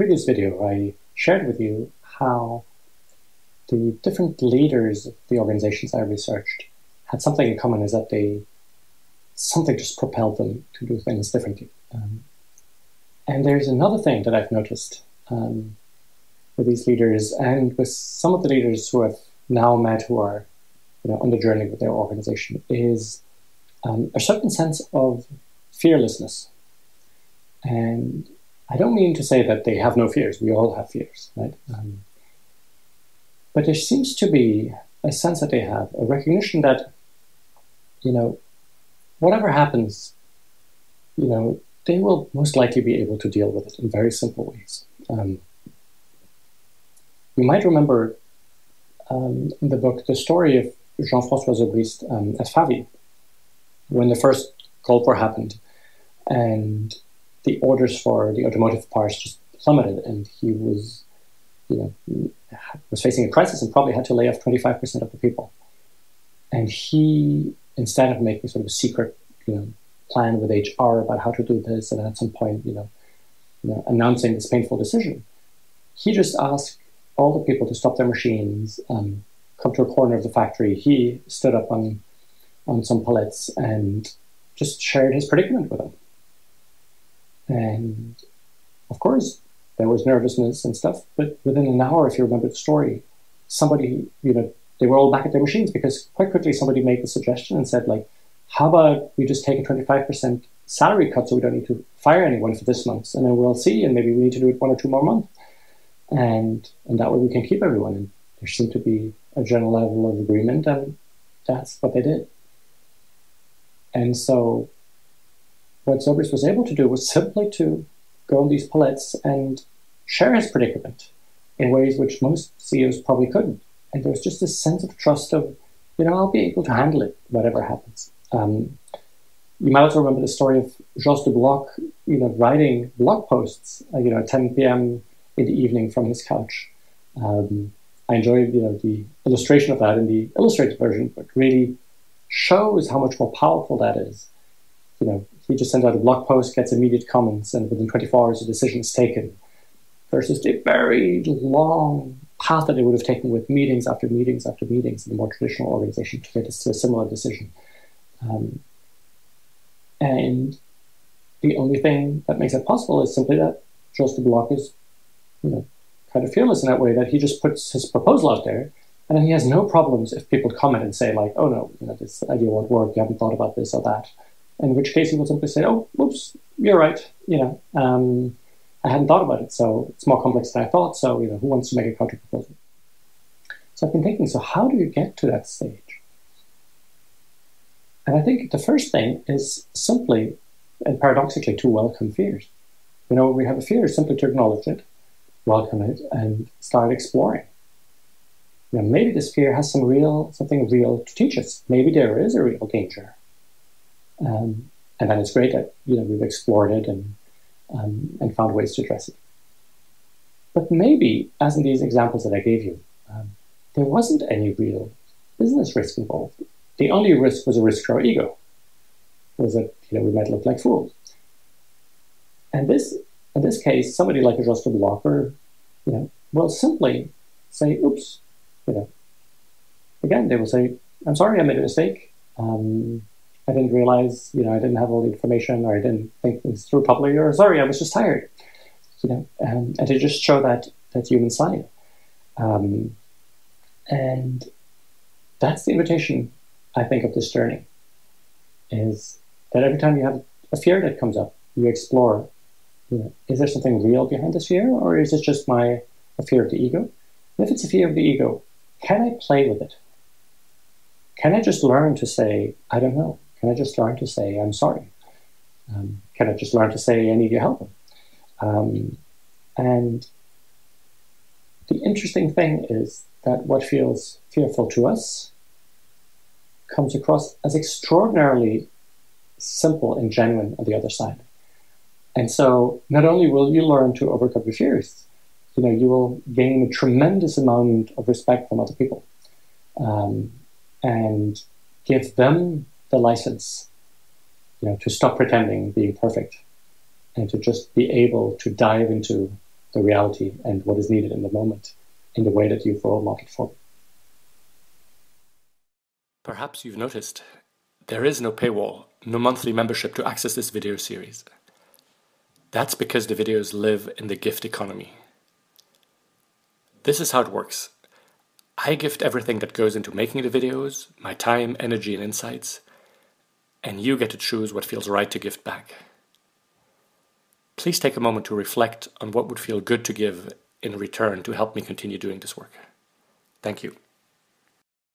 previous video, I shared with you how the different leaders of the organizations I researched had something in common is that they something just propelled them to do things differently. Um, and there's another thing that I've noticed um, with these leaders and with some of the leaders who I've now met who are you know, on the journey with their organization is um, a certain sense of fearlessness. And I don't mean to say that they have no fears. We all have fears, right? Um, but there seems to be a sense that they have, a recognition that, you know, whatever happens, you know, they will most likely be able to deal with it in very simple ways. Um, you might remember um, in the book the story of Jean-François Zobrist um, at Favi when the first Gulf War happened and the orders for the automotive parts just plummeted and he was, you know, was facing a crisis and probably had to lay off 25% of the people. And he, instead of making sort of a secret, you know, plan with HR about how to do this, and at some point, you know, you know announcing this painful decision, he just asked all the people to stop their machines, um, come to a corner of the factory. He stood up on on some pallets and just shared his predicament with them. And of course, there was nervousness and stuff, but within an hour, if you remember the story, somebody, you know, they were all back at their machines because quite quickly somebody made the suggestion and said, like, how about we just take a 25% salary cut so we don't need to fire anyone for this month? And then we'll see and maybe we need to do it one or two more months. And and that way we can keep everyone. And there seemed to be a general level of agreement and that's what they did. And so what Zobrist was able to do was simply to go on these pallets and share his predicament in ways which most CEOs probably couldn't and there was just this sense of trust of you know I'll be able to handle it whatever happens um, you might also remember the story of Jos de Blok, you know, writing blog posts, uh, you know, at 10 p.m. in the evening from his couch. Um, I enjoyed, you know, the illustration of that in the illustrated version, but really shows how much more powerful that is. You know, he just sends out a blog post, gets immediate comments, and within 24 hours, a decision is taken. Versus the very long path that it would have taken with meetings after meetings after meetings in a more traditional organization to get us to a similar decision. Um, and the only thing that makes it possible is simply that Jos de Blok is, you know, kind of fearless in that way that he just puts his proposal out there, and then he has no problems if people comment and say like, "Oh no, you know, this idea won't work. You haven't thought about this or that." In which case, he will simply say, "Oh, whoops, you're right. You know, um, I hadn't thought about it, so it's more complex than I thought. So, you know, who wants to make a counter proposal?" So I've been thinking. So how do you get to that stage? And I think the first thing is simply and paradoxically to welcome fears. You know, we have a fear simply to acknowledge it, welcome it, and start exploring. You know, maybe this fear has some real something real to teach us. Maybe there is a real danger. Um, and then it's great that you know we've explored it and um, and found ways to address it. But maybe, as in these examples that I gave you, um, there wasn't any real business risk involved. The only risk was a risk to our ego, was that you know we might look like fools. And this, in this case, somebody like a de Blok, you know, will simply say, "Oops," you know. Again, they will say, "I'm sorry, I made a mistake. Um, I didn't realize, you know, I didn't have all the information, or I didn't think things through properly, or sorry, I was just tired." You know, um, and to just show that that human side. Um, and that's the invitation I think, of this journey is that every time you have a fear that comes up, you explore, you know, is there something real behind this fear, or is it just my a fear of the ego? And if it's a fear of the ego, can I play with it? Can I just learn to say, I don't know? Can I just learn to say, I'm sorry? Um, can I just learn to say, I need your help? Um, and the interesting thing is that what feels fearful to us comes across as extraordinarily simple and genuine on the other side. And so not only will you learn to overcome your fears, you know, you will gain a tremendous amount of respect from other people um, and give them the license, you know, to stop pretending being perfect and to just be able to dive into the reality and what is needed in the moment in the way that you've role modeled for. Perhaps you've noticed there is no paywall, no monthly membership to access this video series. That's because the videos live in the gift economy. This is how it works. I gift everything that goes into making the videos, my time, energy, and insights, and you get to choose what feels right to give back. Please take a moment to reflect on what would feel good to give in return to help me continue doing this work. Thank you.